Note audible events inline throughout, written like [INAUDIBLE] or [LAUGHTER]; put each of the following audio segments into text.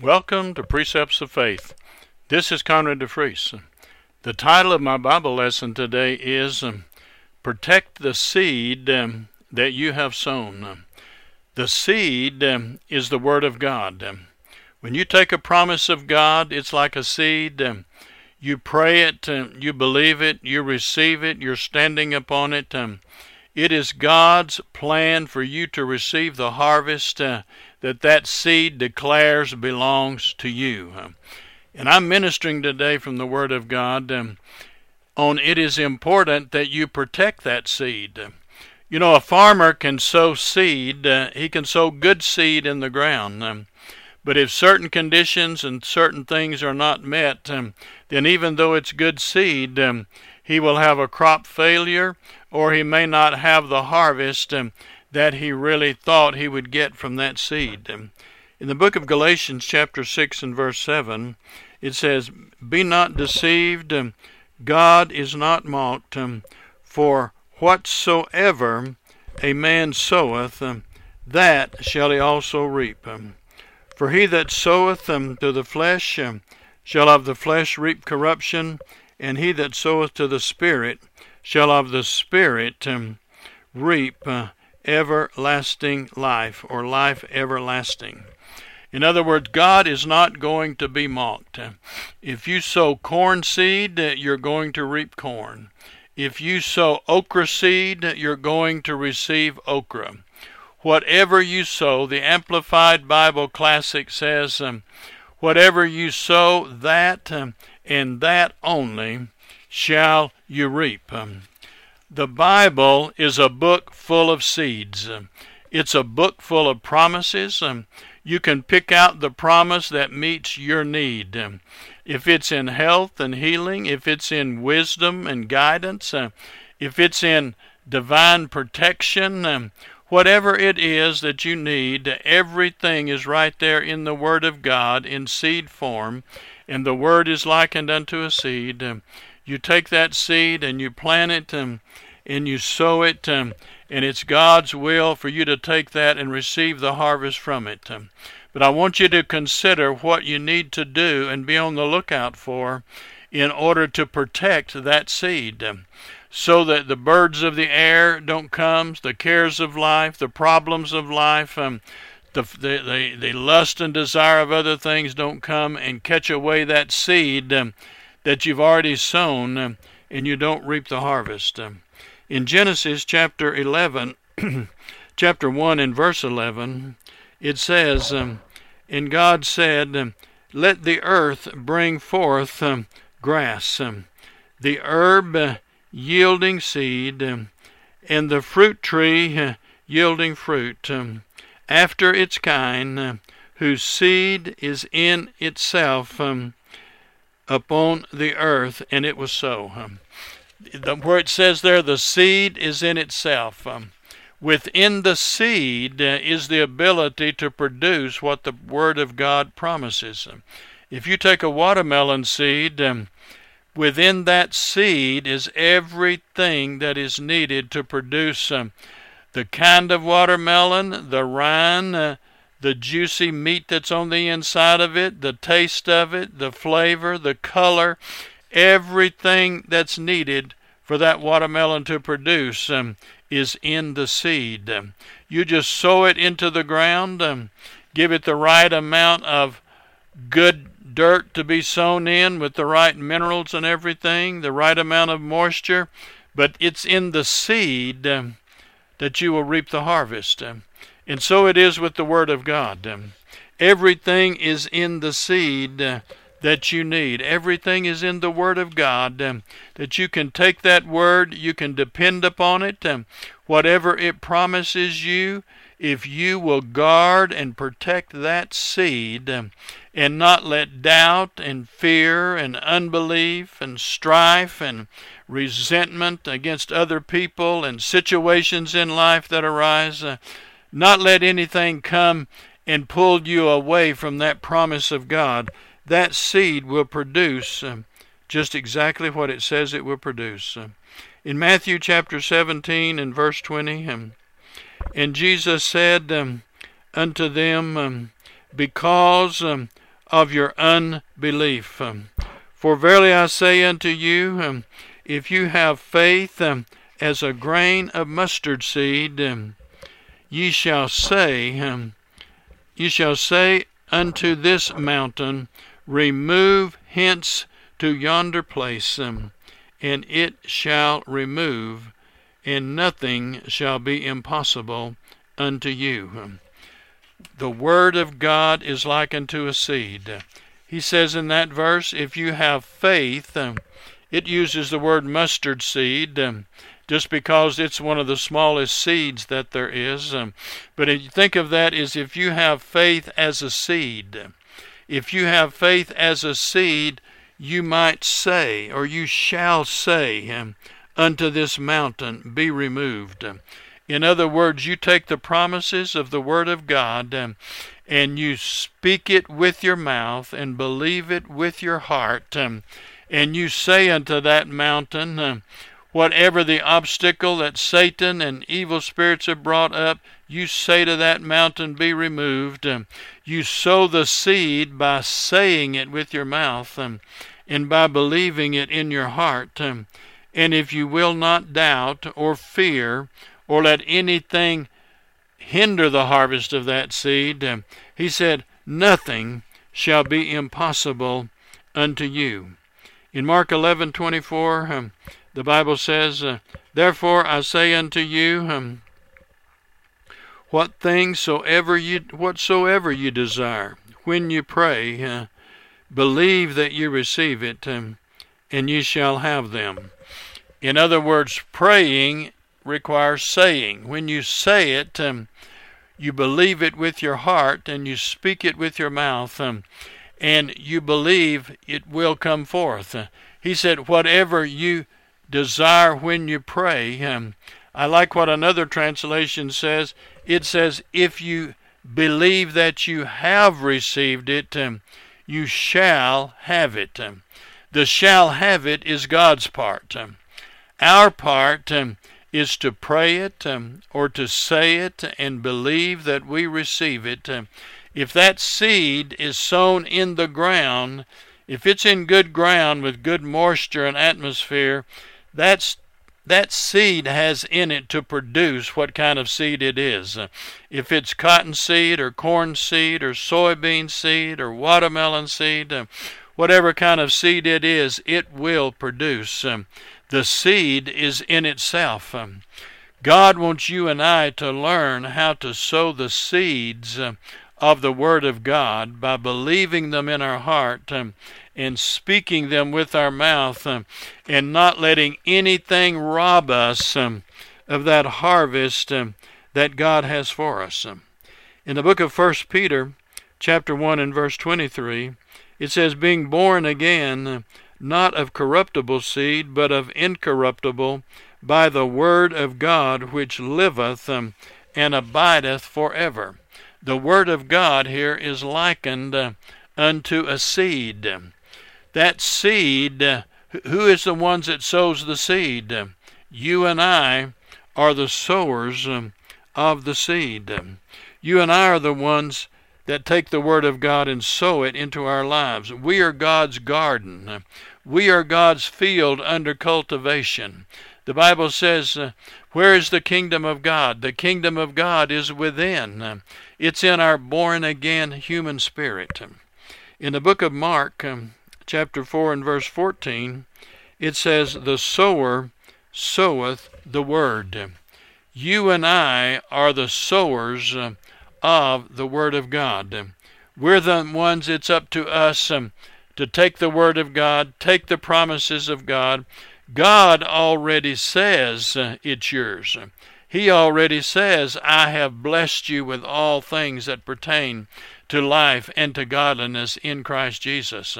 Welcome to Precepts of Faith. This is Conrad DeFries. The title of my Bible lesson today is um, Protect the Seed um, That You Have Sown. The seed um, is the Word of God. Um, when you take a promise of God, it's like a seed. Um, you pray it, um, you believe it, you receive it, you're standing upon it. It is God's plan for you to receive the harvest uh, that that seed declares belongs to you. And I'm ministering today from the Word of God um, on it is important that you protect that seed. You know, a farmer can sow seed, uh, he can sow good seed in the ground. Um, but if certain conditions and certain things are not met, um, then even though it's good seed, he will have a crop failure or he may not have the harvest that he really thought he would get from that seed. In the book of Galatians, chapter 6 and verse 7, it says, Be not deceived, God is not mocked, um, for whatsoever a man soweth, um, that shall he also reap. Um, for he that soweth to the flesh shall of the flesh reap corruption, and he that soweth to the Spirit shall of the Spirit reap uh, everlasting life or life everlasting. In other words, God is not going to be mocked. If you sow corn seed, you're going to reap corn. If you sow okra seed, you're going to receive okra. Whatever you sow, the Amplified Bible Classic says, um, whatever you sow, that um, and that only shall you reap. Um, the Bible is a book full of seeds. It's a book full of promises. You can pick out the promise that meets your need. If it's in health and healing, if it's in wisdom and guidance, if it's in divine protection, whatever it is that you need, everything is right there in the Word of God in seed form, and the Word is likened unto a seed. You take that seed and you plant it and, and you sow it, um, and it's God's will for you to take that and receive the harvest from it. Um, but I want you to consider what you need to do and be on the lookout for in order to protect that seed. Um, so that the birds of the air don't come, the cares of life, the problems of life, um, the, the, the, the, lust and desire of other things don't come and catch away that seed um, that you've already sown um, and you don't reap the harvest. Um, in Genesis chapter 11, [CLEARS THROAT] chapter 1 and verse 11, it says, um, And God said, um, Let the earth bring forth um, grass, um, the herb uh, yielding seed, um, and the fruit tree uh, yielding fruit, after its kind, uh, whose seed is in itself upon the earth, and it was so. Um, the, where it says there, the seed is in itself. Um, within the seed uh, is the ability to produce what the Word of God promises. Um, if you take a watermelon seed, um, within that seed is everything that is needed to produce um, the kind of watermelon, the rind, uh, the juicy meat that's on the inside of it, the taste of it, the flavor, the color, everything that's needed for that watermelon to produce um, is in the seed. Um, you just sow it into the ground, um, give it the right amount of good dirt to be sown in with the right minerals and everything, the right amount of moisture, but it's in the seed um, that you will reap the harvest. And so it is with the Word of God. Um, everything is in the seed uh, that you need. Everything is in the Word of God. Um, that you can take that Word, you can depend upon it. Um, whatever it promises you, if you will guard and protect that seed and not let doubt and fear and unbelief and strife and resentment against other people and situations in life that arise. Uh, not let anything come and pull you away from that promise of God. That seed will produce um, just exactly what it says it will produce. Uh, in Matthew chapter 17 and verse 20, um, and Jesus said um, unto them, um, Because um, of your unbelief. Um, for verily I say unto you, um, if you have faith um, as a grain of mustard seed, um, ye shall say, um, ye shall say unto this mountain, Remove hence to yonder place, um, and it shall remove, and nothing shall be impossible unto you. The word of God is like unto a seed. He says in that verse, if you have faith, um, it uses the word mustard seed um, just because it's one of the smallest seeds that there is. Um, but think of that as if you have faith as a seed, if you have faith as a seed, you might say, or you shall say, um, unto this mountain, be removed. In other words, you take the promises of the Word of God um, and you speak it with your mouth and believe it with your heart, um, and you say unto that mountain, um, whatever the obstacle that Satan and evil spirits have brought up, you say to that mountain, Be removed. Um, you sow the seed by saying it with your mouth um, and by believing it in your heart. Um, and if you will not doubt or fear or let anything hinder the harvest of that seed, he said, Nothing shall be impossible unto you. In Mark 11:24, um, the Bible says, uh, Therefore I say unto you, um, what things soever you whatsoever you desire, when you pray, uh, believe that you receive it, um, and ye shall have them. In other words, praying requires saying. When you say it, um, you believe it with your heart and you speak it with your mouth, um, and you believe it will come forth. He said, Whatever you desire when you pray, um, I like what another translation says. It says, if you believe that you have received it, um, you shall have it. Um, the shall have it is God's part. Um, our part um, is to pray it um, or to say it and believe that we receive it. If that seed is sown in the ground, if it's in good ground with good moisture and atmosphere, that's that seed has in it to produce what kind of seed it is. If it's cotton seed or corn seed or soybean seed or watermelon seed, uh, whatever kind of seed it is, it will produce. Um, the seed is in itself. Um, God wants you and I to learn how to sow the seeds uh, of the Word of God by believing them in our heart um, and speaking them with our mouth um, and not letting anything rob us um, of that harvest um, that God has for us. Um. In the book of 1 Peter, chapter 1 and verse 23, it says, Being born again, not of corruptible seed, but of incorruptible, by the word of God which liveth um, and abideth forever. The word of God here is likened uh, unto a seed that seed, uh, who is the ones that sows the seed? You and I are the sowers um, of the seed. You and I are the ones that take the Word of God and sow it into our lives. We are God's garden. We are God's field under cultivation. The Bible says, uh, Where is the kingdom of God? The kingdom of God is within. It's in our born again human spirit. In the book of Mark, um, chapter 4 and verse 14, it says, The sower soweth the word. You and I are the sowers uh, of the Word of God. We're the ones it's up to us um, to take the Word of God, take the promises of God. God already says uh, it's yours. He already says, I have blessed you with all things that pertain to life and to godliness in Christ Jesus.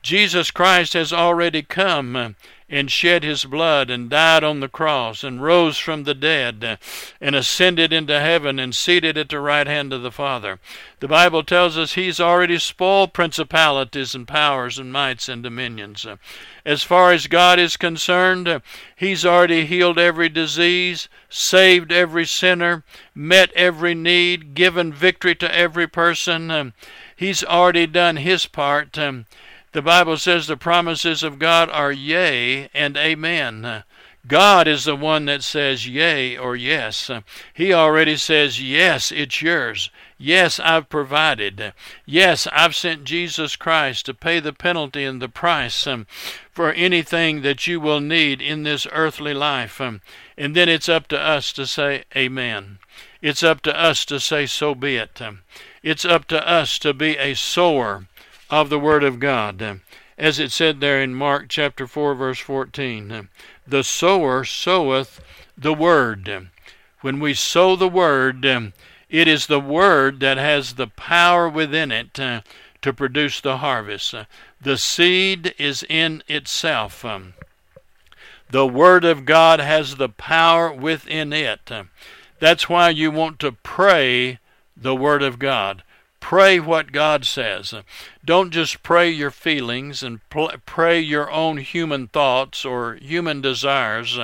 Jesus Christ has already come and shed his blood and died on the cross and rose from the dead and ascended into heaven and seated at the right hand of the Father. The Bible tells us he's already spoiled principalities and powers and mights and dominions. As far as God is concerned, he's already healed every disease, saved every sinner, met every need, given victory to every person. He's already done his part. The Bible says the promises of God are yea and amen. God is the one that says yea or yes. He already says, Yes, it's yours. Yes, I've provided. Yes, I've sent Jesus Christ to pay the penalty and the price um, for anything that you will need in this earthly life. Um, and then it's up to us to say, Amen. It's up to us to say, So be it. Um, it's up to us to be a sower of the Word of God. Um, as it said there in Mark chapter 4, verse 14, um, the sower soweth the Word. When we sow the Word, um, it is the Word that has the power within it uh, to produce the harvest. Uh, the seed is in itself. Um, the Word of God has the power within it. Uh, that's why you want to pray the Word of God. Pray what God says. Don't just pray your feelings and pray your own human thoughts or human desires.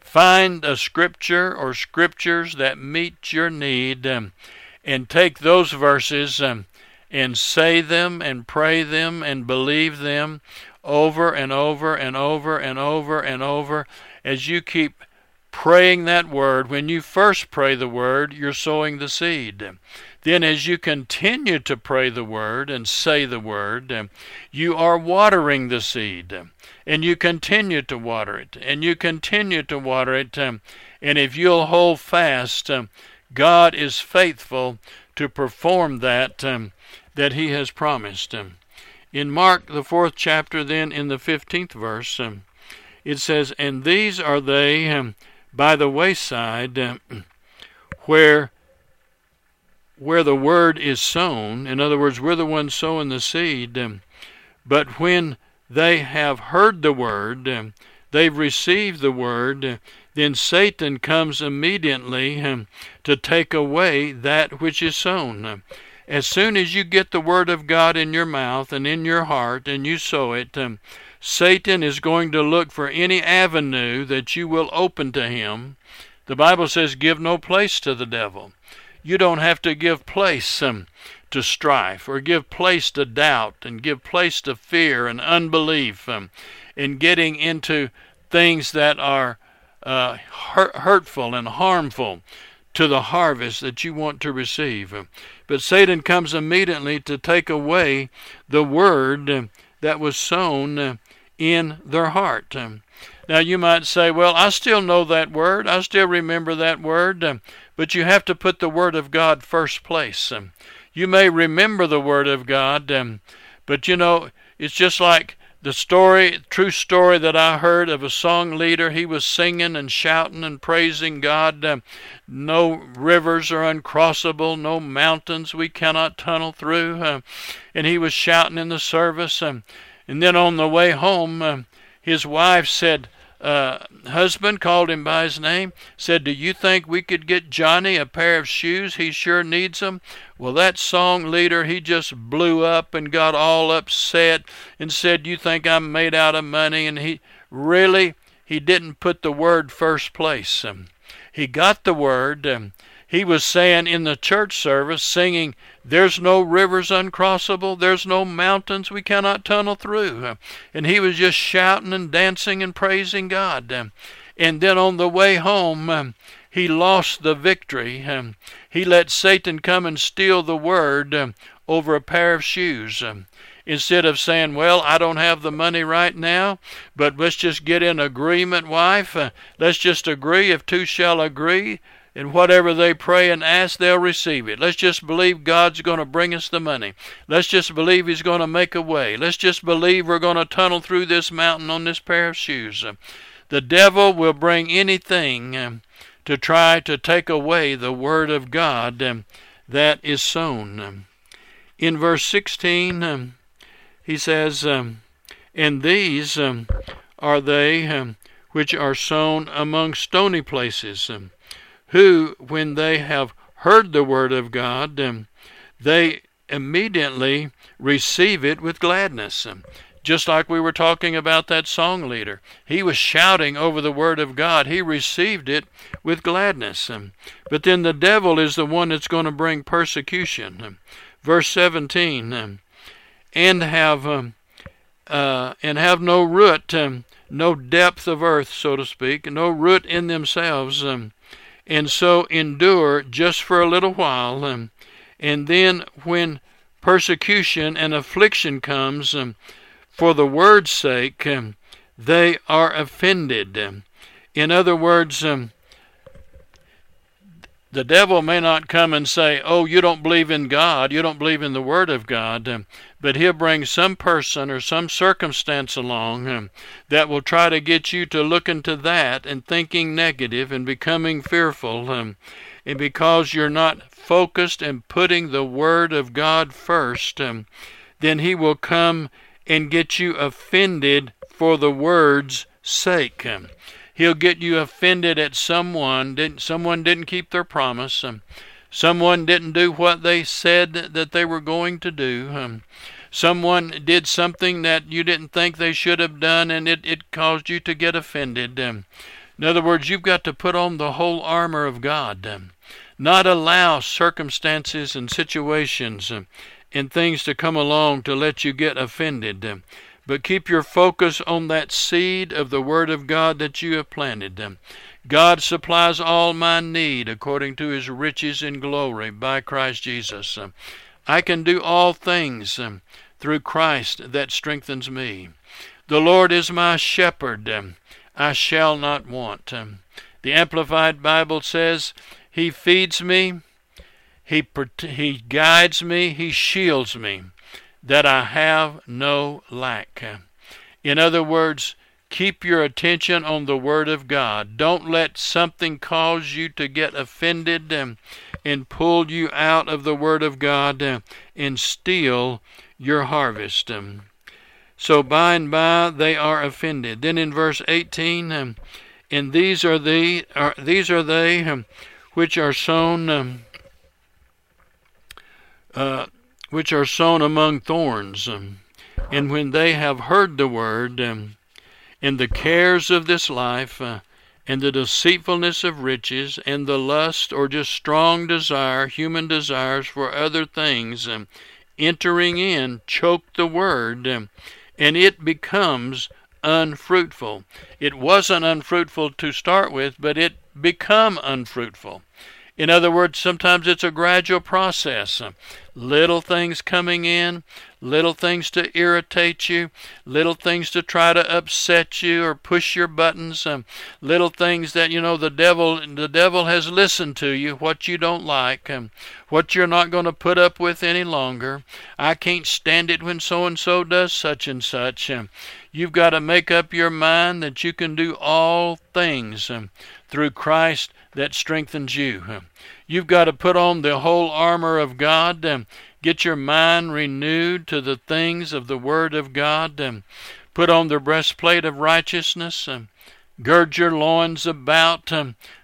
Find a scripture or scriptures that meet your need and take those verses and say them and pray them and believe them over and over and over and over and over as you keep praying that word. When you first pray the word, you're sowing the seed. Then, as you continue to pray the word and say the word, um, you are watering the seed and you continue to water it, and you continue to water it, um, and if you'll hold fast, um, God is faithful to perform that um, that He has promised. Um. in Mark, the fourth chapter, then in the fifteenth verse, um, it says, And these are they um, by the wayside [CLEARS THROAT] where where the word is sown. In other words, we're the ones sowing the seed. but when they have heard the word, um, they've received the word, uh, then Satan comes immediately um, to take away that which is sown. As soon as you get the word of God in your mouth and in your heart and you sow it, um, Satan is going to look for any avenue that you will open to him. The Bible says, Give no place to the devil. You don't have to give place um, to strife or give place to doubt and give place to fear and unbelief um, and getting into things that are uh, hurt, hurtful and harmful to the harvest that you want to receive. But Satan comes immediately to take away the word that was sown in their heart. Now you might say, well, I still know that word. I still remember that word. But you have to put the word of God first place. You may remember the Word of God, um, but you know, it's just like the story, true story that I heard of a song leader. He was singing and shouting and praising God. Um, no rivers are uncrossable, no mountains we cannot tunnel through. Uh, and he was shouting in the service. Um, and then on the way home, uh, his wife said, uh, husband called him by his name, said, Do you think we could get Johnny a pair of shoes? He sure needs them. Well, that song leader, he just blew up and got all upset and said, You think I'm made out of money? And he really, he didn't put the word first place. Um, he got the word. Um, he was saying in the church service, singing, There's no rivers uncrossable, there's no mountains we cannot tunnel through. And he was just shouting and dancing and praising God. And then on the way home, he lost the victory. He let Satan come and steal the word over a pair of shoes instead of saying, Well, I don't have the money right now, but let's just get in agreement, wife. Let's just agree. If two shall agree, and whatever they pray and ask, they'll receive it. Let's just believe God's going to bring us the money. Let's just believe He's going to make a way. Let's just believe we're going to tunnel through this mountain on this pair of shoes. The devil will bring anything um, to try to take away the Word of God um, that is sown. In verse 16, um, he says, um, And these um, are they which are sown among stony places who, when they have heard the word of God, um, they immediately receive it with gladness. Um, just like we were talking about that song leader. He was shouting over the Word of God. He received it with gladness. Um, but then the devil is the one that's going to bring persecution. Verse 17, um, and have uh, and have no root, no depth of earth, so to speak, no root in themselves, um, and so endure just for a little while, um, and then when persecution and affliction comes um, for the word's sake, um, they are offended. In other words, um, the devil may not come and say, Oh, you don't believe in God, you don't believe in the Word of God, um, but he'll bring some person or some circumstance along um, that will try to get you to look into that and thinking negative and becoming fearful. Um, and because you're not focused and putting the Word of God first, then he will come and get you offended for the Word's sake. Um, He'll get you offended at someone. Didn't someone didn't keep their promise? Um, someone didn't do what they said that they were going to do. Um, someone did something that you didn't think they should have done, and it, it caused you to get offended. Um, in other words, you've got to put on the whole armor of God. Um, not allow circumstances and situations um, and things to come along to let you get offended. But keep your focus on that seed of the Word of God that you have planted. them. God supplies all my need according to his riches in glory by Christ Jesus. I can do all things through Christ that strengthens me. The Lord is my shepherd, I shall not want. The Amplified Bible says, He feeds me, He, he guides me, He shields me that I have no lack. In other words, keep your attention on the Word of God. Don't let something cause you to get offended and, pull you out of the Word of God and steal your harvest. So by and by they are offended. Then in verse 18, and these are the are, these are they which are sown uh, which are sown among thorns. Um, and when they have heard the word, um, and the cares of this life, uh, and the deceitfulness of riches, and the lust or just strong desire, human desires for other things, um, entering in, choke the word, and it becomes unfruitful. It wasn't unfruitful to start with, but it become unfruitful. In other words, sometimes it's a gradual process. Little things coming in, little things to irritate you, little things to try to upset you or push your buttons, um, little things that you know the devil the devil has listened to you, what you don't like, um, what you're not going to put up with any longer. I can't stand it when so and so does such and such. Um, you've got to make up your mind that you can do all things um, through Christ that strengthens you. You've got to put on the whole armor of God and get your mind renewed to the things of the Word of God and put on the breastplate of righteousness and gird your loins about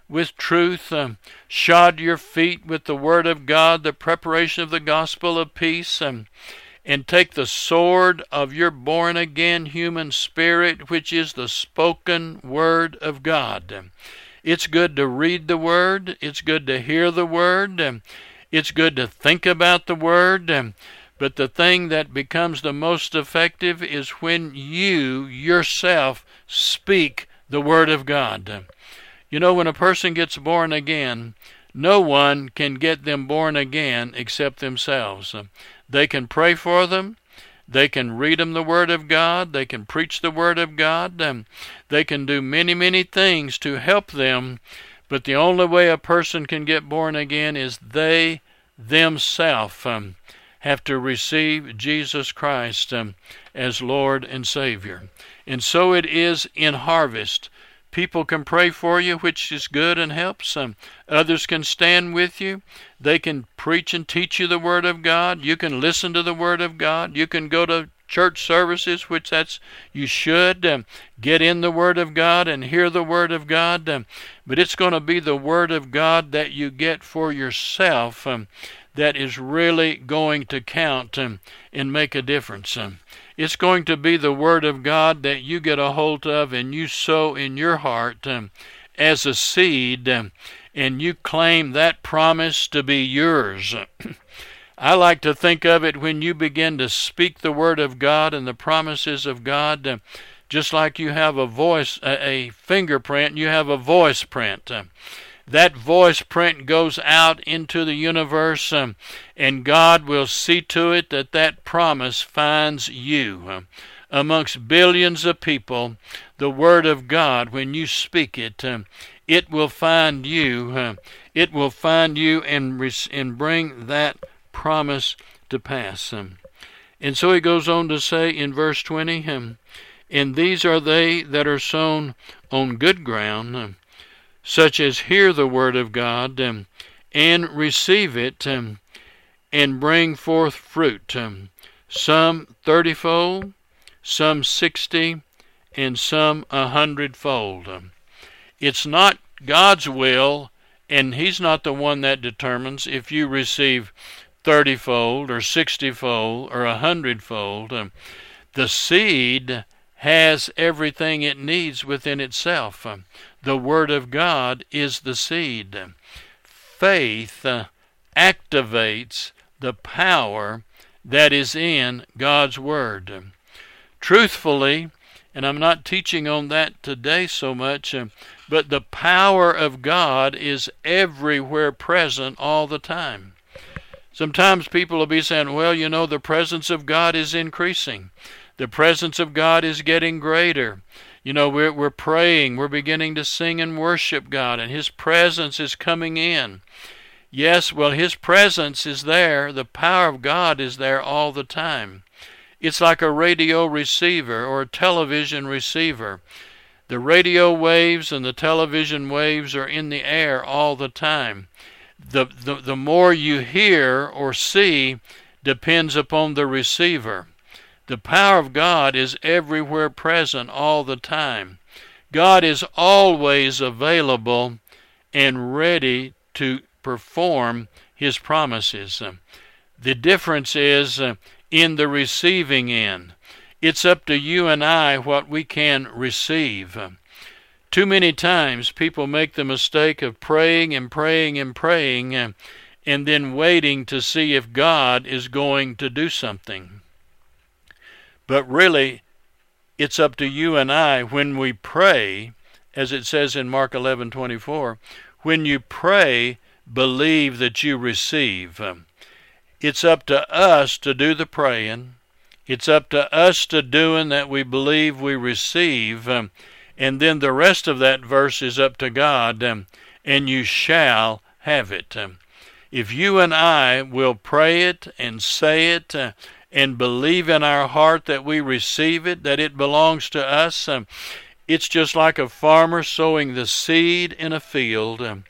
with truth, um, shod your feet with the Word of God, the preparation of the gospel of peace, um, and take the sword of your born again human spirit, which is the spoken Word of God. It's good to read the Word. It's good to hear the Word. It's good to think about the Word. But the thing that becomes the most effective is when you yourself speak the Word of God. You know, when a person gets born again, no one can get them born again except themselves. They can pray for them. They can read them the Word of God. They can preach the Word of God. Um, they can do many, many things to help them. But the only way a person can get born again is they themselves um, have to receive Jesus Christ um, as Lord and Savior. And so it is in harvest. People can pray for you, which is good and helps. Um, others can stand with you. They can preach and teach you the Word of God. You can listen to the Word of God. You can go to church services, which that's you should um, get in the Word of God and hear the Word of God. Um, but it's going to be the Word of God that you get for yourself um, that is really going to count um, and make a difference. Um, it's going to be the Word of God that you get a hold of and you sow in your heart um, as a seed, um, and you claim that promise to be yours. [CLEARS THROAT] I like to think of it when you begin to speak the Word of God and the promises of God, uh, just like you have a voice, a, fingerprint, you have a voice print. That voice print goes out into the universe, um, and God will see to it that that promise finds you. Uh, amongst billions of people, the Word of God, when you speak it, um, it will find you. Uh, it will find you and, and bring that promise to pass. Um, and so he goes on to say in verse 20, um, And these are they that are sown on good ground, um, such as hear the word of God um, and receive it um, and bring forth fruit, um, some thirtyfold, some sixty, and some a hundredfold. It's not God's will, and He's not the one that determines if you receive thirtyfold or sixtyfold or a hundredfold. Um, the seed has everything it needs within itself. The Word of God is the seed. Faith uh, activates the power that is in God's Word. Truthfully, and I'm not teaching on that today so much, uh, but the power of God is everywhere present all the time. Sometimes people will be saying, well, you know, the presence of God is increasing. The presence of God is getting greater. You know, we're, we're praying, we're beginning to sing and worship God, and His presence is coming in. Yes, well, His presence is there. The power of God is there all the time. It's like a radio receiver or a television receiver. The radio waves and the television waves are in the air all the time the, the, the more you hear or see depends upon the receiver. The power of God is everywhere present all the time. God is always available and ready to perform His promises. The difference is uh, in the receiving end. It's up to you and I what we can receive. Too many times people make the mistake of praying and praying and praying and, and then waiting to see if God is going to do something. But really, it's up to you and I when we pray, as it says in Mark 11:24, when you pray, believe that you receive. It's up to us to do the praying. It's up to us to doing that we believe we receive. And then the rest of that verse is up to God, and you shall have it. If you and I will pray it and say it and believe in our heart that we receive it, that it belongs to us, um, it's just like a farmer sowing the seed in a field, um,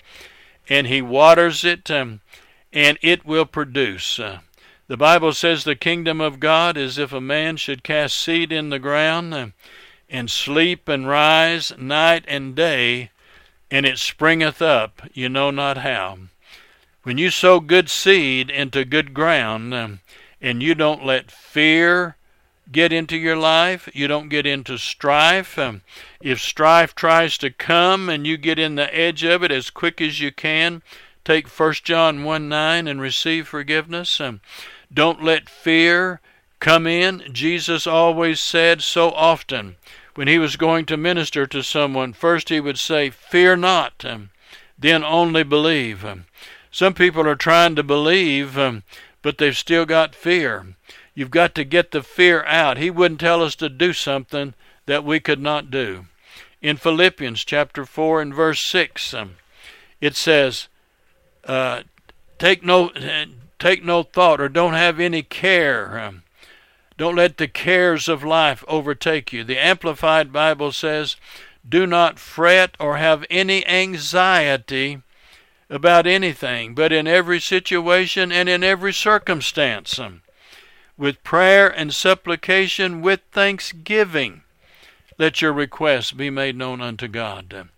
and he waters it, um, and it will produce. Uh, the Bible says the kingdom of God is if a man should cast seed in the ground and sleep and rise night and day, and it springeth up, you know not how. When you sow good seed into good ground, and you don't let fear get into your life, you don't get into strife. Um, if strife tries to come and you get in the edge of it as quick as you can, take 1 John 1 9 and receive forgiveness. Um, don't let fear come in. Jesus always said so often, when he was going to minister to someone, first he would say, Fear not, um, then only believe. Um, some people are trying to believe, um, but they've still got fear. You've got to get the fear out. He wouldn't tell us to do something that we could not do. In Philippians chapter 4 and verse 6, um, it says, uh, take no take no thought or don't have any care um, don't let the cares of life overtake you. The Amplified Bible says, Do not fret or have any anxiety about anything, but in every situation and in every circumstance, um, with prayer and supplication, with thanksgiving, let your requests be made known unto God.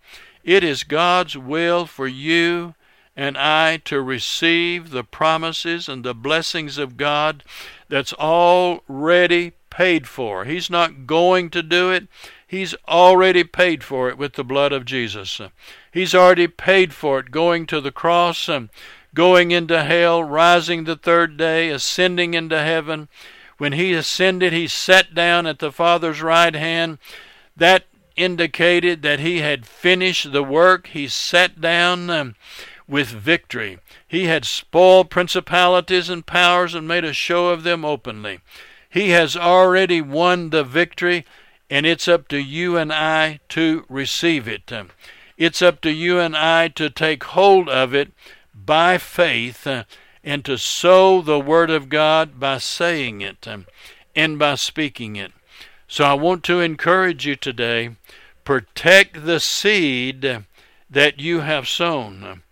It is God's will for you and I to receive the promises and the blessings of God that's already paid for. He's not going to do it. He's already paid for it with the blood of Jesus. He's already paid for it going to the cross, going into hell, rising the third day, ascending into heaven. When he ascended, he sat down at the Father's right hand. That indicated that he had finished the work. He sat down um, with victory. He had spoiled principalities and powers and made a show of them openly. He has already won the victory, and it's up to you and I to receive it. It's up to you and I to take hold of it by faith uh, and to sow the Word of God by saying it um, and by speaking it. So I want to encourage you today protect the seed that you have sown.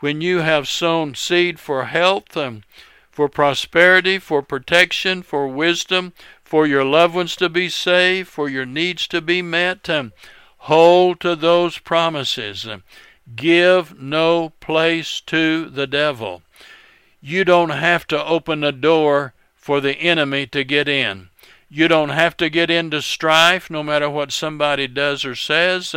When you have sown seed for health, um, for prosperity, for protection, for wisdom, for your loved ones to be saved, for your needs to be met, hold to those promises. Give no place to the devil. You don't have to open a door for the enemy to get in. You don't have to get into strife no matter what somebody does or says.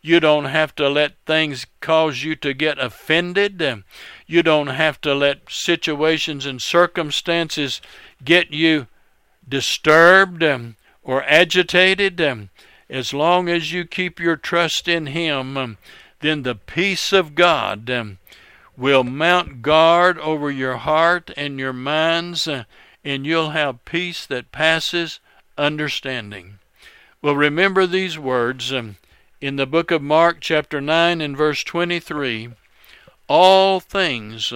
You don't have to let things cause you to get offended. You don't have to let situations and circumstances get you disturbed um, or agitated. Um, as long as you keep your trust in Him, um, then the peace of God will mount guard over your heart and your minds. Uh, and you'll have peace that passes understanding. Well, remember these words in the book of Mark, chapter 9, and verse 23 All things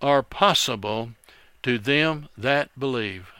are possible to them that believe.